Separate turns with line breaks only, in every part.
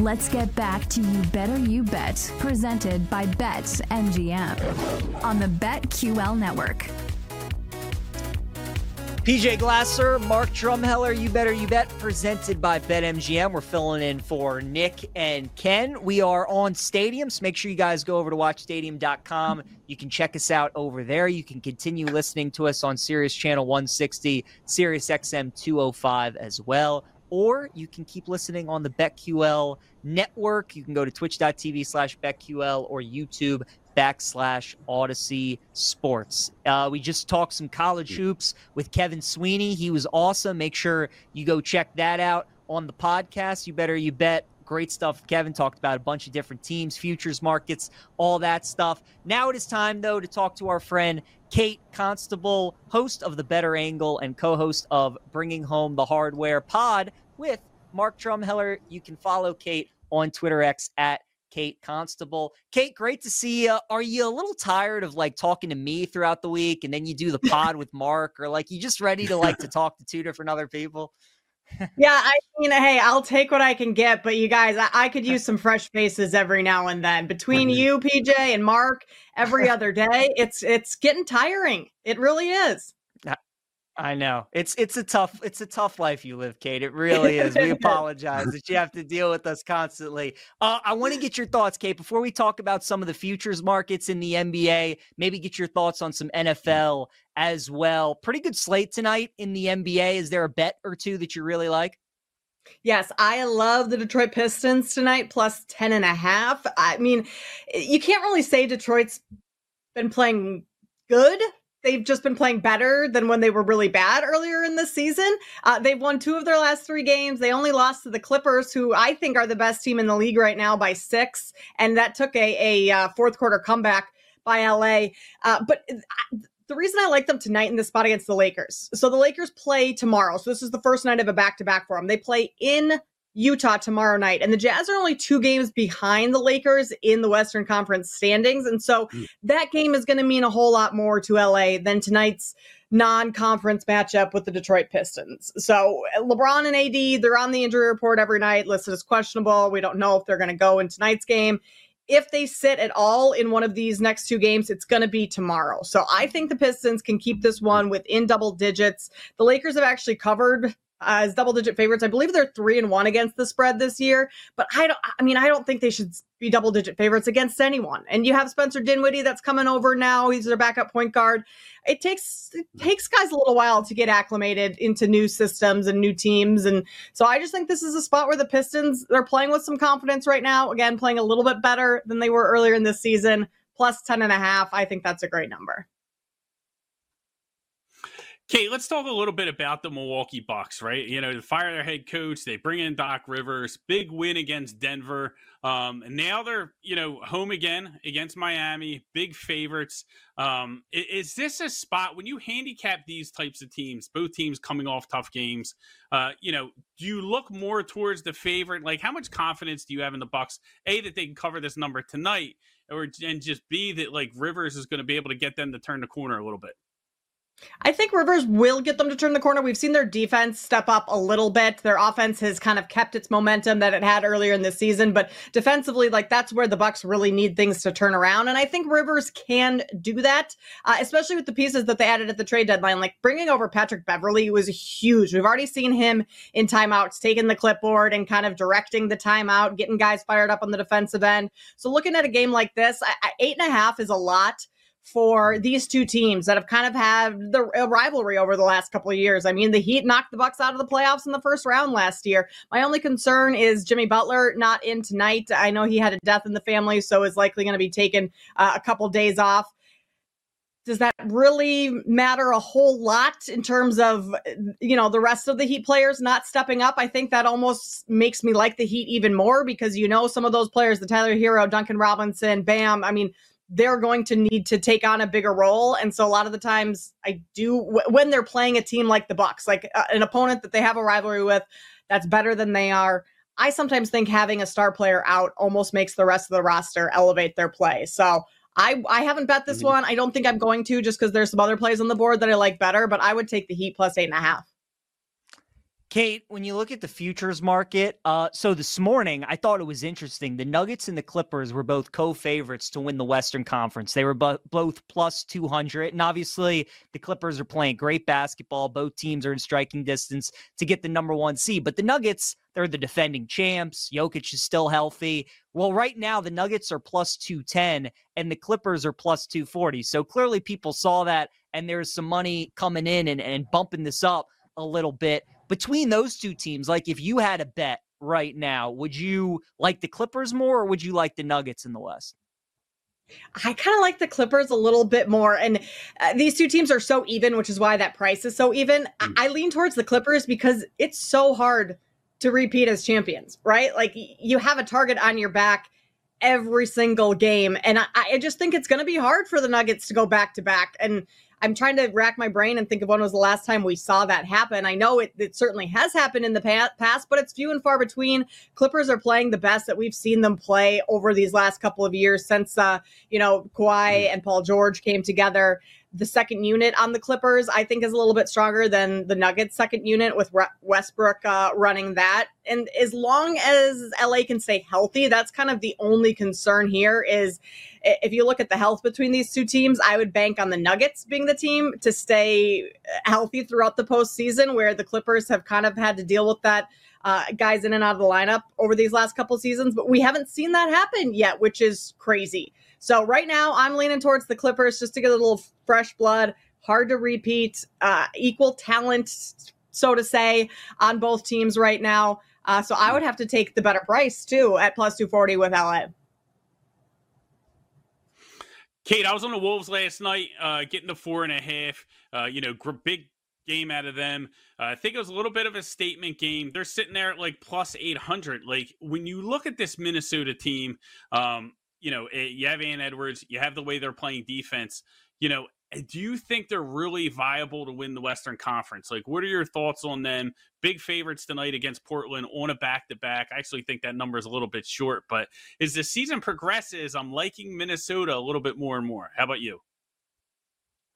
Let's get back to You Better You Bet, presented by Bet MGM on the BetQL network.
PJ Glasser, Mark Drumheller, You Better You Bet, presented by BetMGM. We're filling in for Nick and Ken. We are on Stadium, so make sure you guys go over to watchstadium.com. You can check us out over there. You can continue listening to us on Sirius Channel 160, Sirius XM 205 as well. Or you can keep listening on the BetQL network. You can go to twitch.tv slash BetQL or YouTube backslash Audacy Sports. Uh, we just talked some college hoops with Kevin Sweeney. He was awesome. Make sure you go check that out on the podcast. You better you bet. Great stuff. Kevin talked about a bunch of different teams, futures markets, all that stuff. Now it is time, though, to talk to our friend Kate Constable, host of The Better Angle and co host of Bringing Home the Hardware pod with Mark Drumheller. You can follow Kate on Twitter X at Kate Constable. Kate, great to see you. Are you a little tired of like talking to me throughout the week and then you do the pod with Mark or like you just ready to like to talk to two different other people?
Yeah, I mean, hey, I'll take what I can get, but you guys, I, I could use some fresh faces every now and then. Between mm-hmm. you, PJ, and Mark, every other day, it's it's getting tiring. It really is.
I know it's it's a tough it's a tough life you live, Kate. It really is. We apologize that you have to deal with us constantly. Uh, I want to get your thoughts, Kate, before we talk about some of the futures markets in the NBA. Maybe get your thoughts on some NFL as well. Pretty good slate tonight in the NBA. Is there a bet or two that you really like?
Yes, I love the Detroit Pistons tonight, plus 10 and a half. I mean, you can't really say Detroit's been playing good they've just been playing better than when they were really bad earlier in the season. Uh, they've won two of their last three games. They only lost to the Clippers, who I think are the best team in the league right now by six, and that took a, a uh, fourth quarter comeback by LA. Uh, but uh, the reason I like them tonight in this spot against the Lakers. So the Lakers play tomorrow. So this is the first night of a back to back for them. They play in Utah tomorrow night. And the Jazz are only two games behind the Lakers in the Western Conference standings. And so mm. that game is going to mean a whole lot more to LA than tonight's non conference matchup with the Detroit Pistons. So LeBron and AD, they're on the injury report every night, listed as questionable. We don't know if they're going to go in tonight's game. If they sit at all in one of these next two games, it's going to be tomorrow. So I think the Pistons can keep this one within double digits. The Lakers have actually covered as double digit favorites. I believe they're three and one against the spread this year, but I don't, I mean, I don't think they should be double digit favorites against anyone. And you have Spencer Dinwiddie that's coming over now. He's their backup point guard. It takes, it takes guys a little while to get acclimated into new systems and new teams. And so I just think this is a spot where the Pistons, they're playing with some confidence right now. Again, playing a little bit better than they were earlier in this season, plus 10 and a half. I think that's a great number.
Kate, let's talk a little bit about the Milwaukee Bucks, right? You know, to fire their head coach, they bring in Doc Rivers, big win against Denver. Um, now they're, you know, home again against Miami, big favorites. Um, is, this a spot when you handicap these types of teams, both teams coming off tough games? Uh, you know, do you look more towards the favorite? Like, how much confidence do you have in the Bucks? A that they can cover this number tonight, or and just B that like Rivers is going to be able to get them to turn the corner a little bit.
I think Rivers will get them to turn the corner. We've seen their defense step up a little bit. Their offense has kind of kept its momentum that it had earlier in the season, but defensively, like that's where the Bucks really need things to turn around. And I think Rivers can do that, uh, especially with the pieces that they added at the trade deadline. Like bringing over Patrick Beverley was huge. We've already seen him in timeouts, taking the clipboard and kind of directing the timeout, getting guys fired up on the defensive end. So looking at a game like this, I, I, eight and a half is a lot for these two teams that have kind of had the rivalry over the last couple of years. I mean, the Heat knocked the Bucks out of the playoffs in the first round last year. My only concern is Jimmy Butler not in tonight. I know he had a death in the family, so is likely going to be taking uh, a couple days off. Does that really matter a whole lot in terms of you know the rest of the Heat players not stepping up? I think that almost makes me like the Heat even more because you know some of those players, the Tyler Herro, Duncan Robinson, Bam. I mean, they're going to need to take on a bigger role. And so a lot of the times i do when they're playing a team like the bucks like uh, an opponent that they have a rivalry with that's better than they are i sometimes think having a star player out almost makes the rest of the roster elevate their play. So i i haven't bet this mm-hmm. one. I don't think i'm going to just because there's some other plays on the board that i like better but i would take the heat plus eight and a half
Kate, when you look at the futures market, uh, so this morning I thought it was interesting. The Nuggets and the Clippers were both co-favorites to win the Western Conference. They were bo- both plus two hundred, and obviously the Clippers are playing great basketball. Both teams are in striking distance to get the number one seed. But the Nuggets, they're the defending champs. Jokic is still healthy. Well, right now the Nuggets are plus two ten, and the Clippers are plus two forty. So clearly people saw that, and there's some money coming in and, and bumping this up a little bit between those two teams, like if you had a bet right now, would you like the Clippers more or would you like the Nuggets in the West?
I kind of like the Clippers a little bit more. And uh, these two teams are so even, which is why that price is so even. I-, mm. I lean towards the Clippers because it's so hard to repeat as champions, right? Like you have a target on your back every single game. And I, I just think it's going to be hard for the Nuggets to go back to back. And I'm trying to rack my brain and think of when was the last time we saw that happen. I know it, it certainly has happened in the past, but it's few and far between. Clippers are playing the best that we've seen them play over these last couple of years since, uh, you know, Kawhi and Paul George came together the second unit on the Clippers, I think, is a little bit stronger than the Nuggets' second unit with Westbrook uh, running that. And as long as LA can stay healthy, that's kind of the only concern here. Is if you look at the health between these two teams, I would bank on the Nuggets being the team to stay healthy throughout the postseason, where the Clippers have kind of had to deal with that. Uh, guys in and out of the lineup over these last couple seasons, but we haven't seen that happen yet, which is crazy. So right now, I'm leaning towards the Clippers just to get a little fresh blood. Hard to repeat. Uh, equal talent, so to say, on both teams right now. Uh, so I would have to take the better price too at plus 240 with LA.
Kate, I was on the Wolves last night, uh, getting the four and a half. Uh, you know, gr- big game out of them. Uh, I think it was a little bit of a statement game. They're sitting there at like plus 800. Like when you look at this Minnesota team, um, you know, eh, you have Ant Edwards, you have the way they're playing defense. You know, eh, do you think they're really viable to win the Western Conference? Like, what are your thoughts on them? Big favorites tonight against Portland on a back to back. I actually think that number is a little bit short, but as the season progresses, I'm liking Minnesota a little bit more and more. How about you?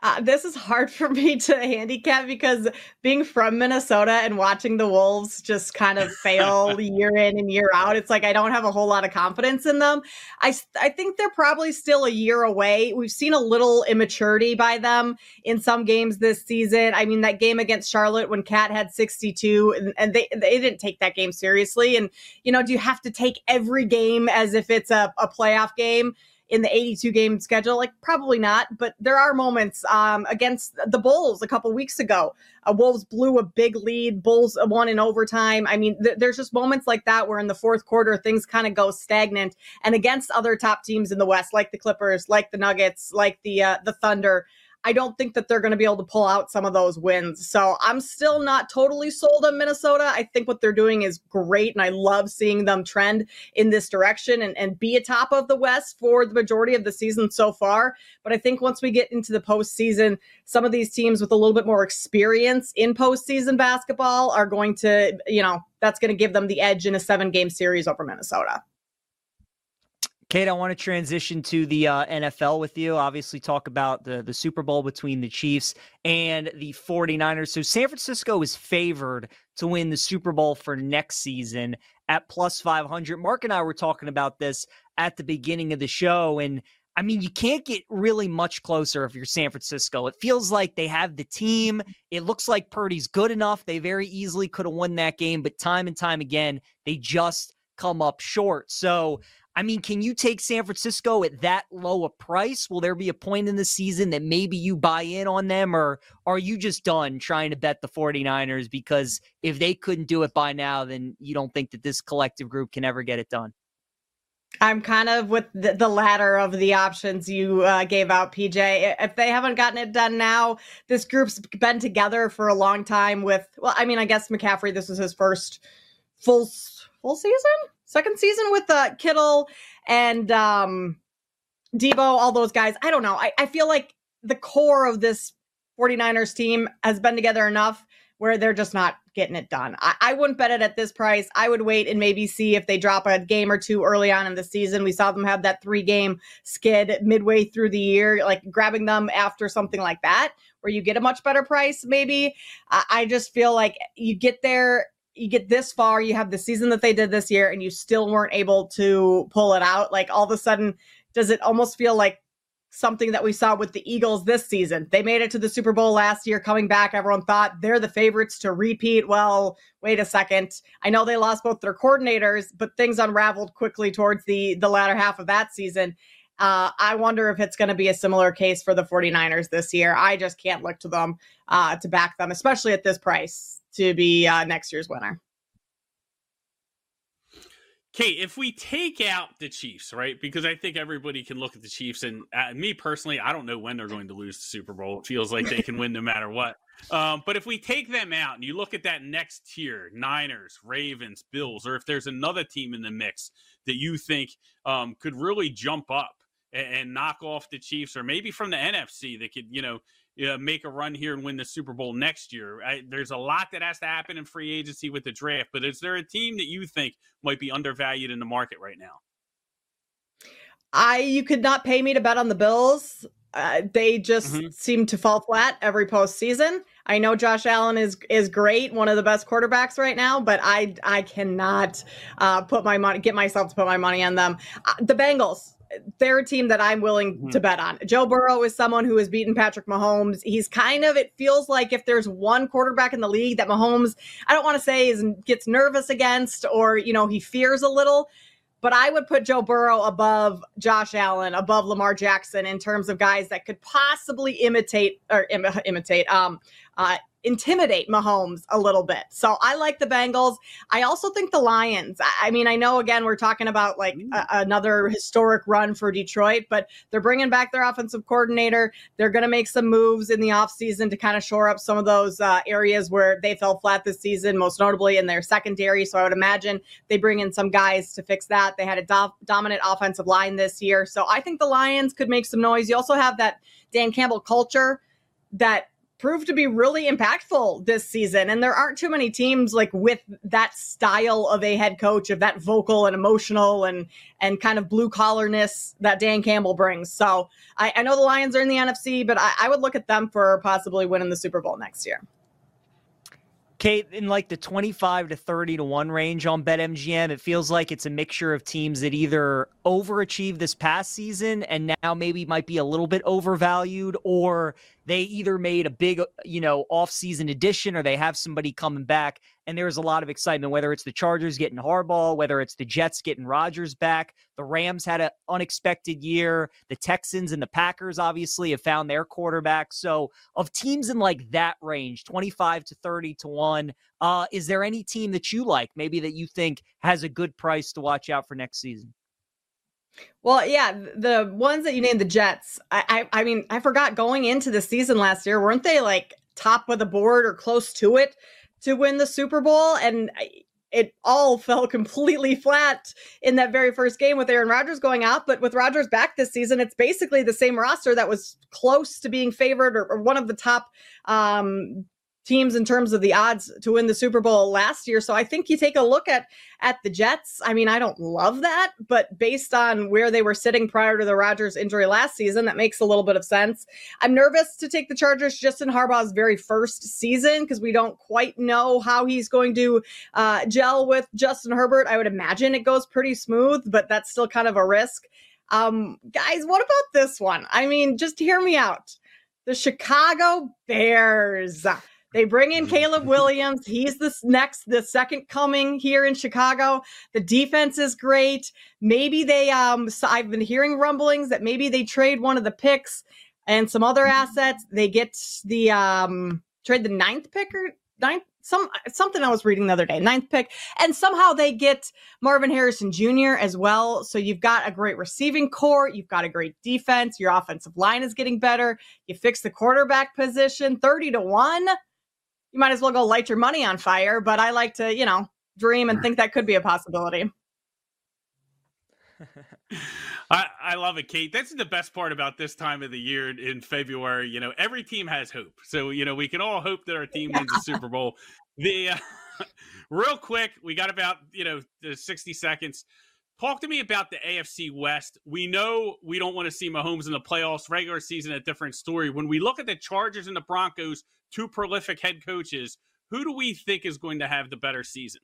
Uh, this is hard for me to handicap because being from Minnesota and watching the Wolves just kind of fail year in and year out, it's like I don't have a whole lot of confidence in them. I, I think they're probably still a year away. We've seen a little immaturity by them in some games this season. I mean, that game against Charlotte when KAT had 62 and, and they, they didn't take that game seriously. And, you know, do you have to take every game as if it's a, a playoff game? In the 82 game schedule? Like, probably not, but there are moments um, against the Bulls a couple weeks ago. Uh, Wolves blew a big lead, Bulls won in overtime. I mean, th- there's just moments like that where in the fourth quarter things kind of go stagnant. And against other top teams in the West, like the Clippers, like the Nuggets, like the uh, the Thunder, I don't think that they're going to be able to pull out some of those wins. So I'm still not totally sold on Minnesota. I think what they're doing is great, and I love seeing them trend in this direction and, and be atop of the West for the majority of the season so far. But I think once we get into the postseason, some of these teams with a little bit more experience in postseason basketball are going to, you know, that's going to give them the edge in a seven game series over Minnesota.
Kate, I want to transition to the uh, NFL with you. Obviously, talk about the, the Super Bowl between the Chiefs and the 49ers. So, San Francisco is favored to win the Super Bowl for next season at plus 500. Mark and I were talking about this at the beginning of the show. And I mean, you can't get really much closer if you're San Francisco. It feels like they have the team. It looks like Purdy's good enough. They very easily could have won that game, but time and time again, they just come up short. So, I mean, can you take San Francisco at that low a price? Will there be a point in the season that maybe you buy in on them, or are you just done trying to bet the 49ers? Because if they couldn't do it by now, then you don't think that this collective group can ever get it done.
I'm kind of with the, the latter of the options you uh, gave out, PJ. If they haven't gotten it done now, this group's been together for a long time. With well, I mean, I guess McCaffrey. This was his first full full season second season with uh, Kittle and um, Deebo, all those guys. I don't know. I, I feel like the core of this 49ers team has been together enough where they're just not getting it done. I, I, wouldn't bet it at this price. I would wait and maybe see if they drop a game or two early on in the season. We saw them have that three game skid midway through the year, like grabbing them after something like that, where you get a much better price, maybe. I, I just feel like you get there you get this far, you have the season that they did this year, and you still weren't able to pull it out. Like all of a sudden, does it almost feel like something that we saw with the Eagles this season? They made it to the Super Bowl last year, coming back. Everyone thought they're the favorites to repeat. Well, wait a second. I know they lost both their coordinators, but things unraveled quickly towards the the latter half of that season. Uh, I wonder if it's going to be a similar case for the 49ers this year. I just can't look to them uh, to back them, especially at this price to be uh, next year's winner.
Kate, if we take out the Chiefs, right? Because I think everybody can look at the Chiefs, and uh, me personally, I don't know when they're going to lose the Super Bowl. It feels like they can win no matter what. Um, but if we take them out and you look at that next tier, Niners, Ravens, Bills, or if there's another team in the mix that you think um, could really jump up and, and knock off the Chiefs, or maybe from the NFC that could, you know, uh, make a run here and win the Super Bowl next year. I, there's a lot that has to happen in free agency with the draft, but is there a team that you think might be undervalued in the market right now?
I you could not pay me to bet on the Bills. Uh, they just mm-hmm. seem to fall flat every postseason. I know Josh Allen is is great, one of the best quarterbacks right now, but I I cannot uh, put my money get myself to put my money on them. Uh, the Bengals, they're a team that I'm willing mm-hmm. to bet on. Joe Burrow is someone who has beaten Patrick Mahomes. He's kind of, it feels like if there's one quarterback in the league that Mahomes, I don't want to say is gets nervous against or, you know, he fears a little, but I would put Joe Burrow above Josh Allen, above Lamar Jackson in terms of guys that could possibly imitate or Im- imitate, um, uh, intimidate Mahomes a little bit. So I like the Bengals. I also think the Lions. I mean, I know again we're talking about like a, another historic run for Detroit, but they're bringing back their offensive coordinator. They're going to make some moves in the offseason to kind of shore up some of those uh, areas where they fell flat this season, most notably in their secondary. So I would imagine they bring in some guys to fix that. They had a do- dominant offensive line this year. So I think the Lions could make some noise. You also have that Dan Campbell culture that proved to be really impactful this season. And there aren't too many teams like with that style of a head coach, of that vocal and emotional and and kind of blue collarness that Dan Campbell brings. So I, I know the Lions are in the NFC, but I, I would look at them for possibly winning the Super Bowl next year.
Kate, in like the 25 to 30 to 1 range on BetMGM, it feels like it's a mixture of teams that either overachieved this past season and now maybe might be a little bit overvalued, or they either made a big, you know, off-season addition or they have somebody coming back and there's a lot of excitement, whether it's the Chargers getting Harbaugh, whether it's the Jets getting Rodgers back. The Rams had an unexpected year. The Texans and the Packers obviously have found their quarterback. So, of teams in like that range, 25 to 30 to 1, uh, is there any team that you like, maybe that you think has a good price to watch out for next season?
Well, yeah, the ones that you named, the Jets. I, I, I mean, I forgot going into the season last year, weren't they like top of the board or close to it? to win the Super Bowl, and it all fell completely flat in that very first game with Aaron Rodgers going out. But with Rodgers back this season, it's basically the same roster that was close to being favored or, or one of the top um, teams in terms of the odds to win the Super Bowl last year. So I think you take a look at at the Jets. I mean, I don't love that, but based on where they were sitting prior to the Rodgers injury last season, that makes a little bit of sense. I'm nervous to take the Chargers just in Harbaugh's very first season because we don't quite know how he's going to uh, gel with Justin Herbert. I would imagine it goes pretty smooth, but that's still kind of a risk. Um, guys, what about this one? I mean, just hear me out. The Chicago Bears. They bring in Caleb Williams. He's the next, the second coming here in Chicago. The defense is great. Maybe they, um, so I've been hearing rumblings that maybe they trade one of the picks and some other assets. They get the, um, trade the ninth pick or ninth, some, something I was reading the other day, ninth pick. And somehow they get Marvin Harrison Jr. as well. So you've got a great receiving corps. You've got a great defense. Your offensive line is getting better. You fix the quarterback position 30 to one you might as well go light your money on fire. But I like to, you know, dream and think that could be a possibility.
I, I love it, Kate. That's the best part about this time of the year in February. You know, every team has hope. So, you know, we can all hope that our team wins the Super Bowl. The uh, real quick, we got about, you know, 60 seconds. Talk to me about the AFC West. We know we don't want to see Mahomes in the playoffs, regular season, a different story. When we look at the Chargers and the Broncos, two prolific head coaches, who do we think is going to have the better season?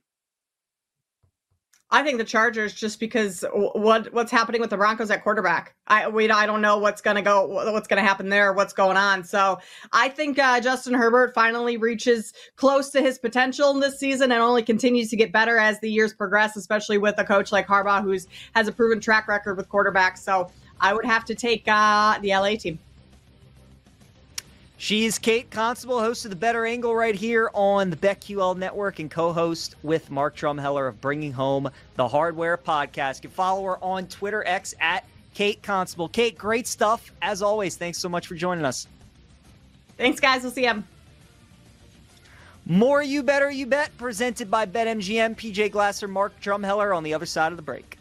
I think the Chargers just because what what's happening with the Broncos at quarterback. I we I don't know what's going to go what's to happen there, what's going on. So, I think uh, Justin Herbert finally reaches close to his potential in this season and only continues to get better as the years progress, especially with a coach like Harbaugh who's has a proven track record with quarterbacks. So, I would have to take uh, the LA team.
She's Kate Constable, host of The Better Angle right here on the BetQL Network and co-host with Mark Drumheller of Bringing Home the Hardware podcast. You can follow her on Twitter, X at Kate Constable. Kate, great stuff. As always, thanks so much for joining us.
Thanks, guys. We'll see you.
More You Better You Bet, presented by BetMGM. PJ Glasser, Mark Drumheller on the other side of the break.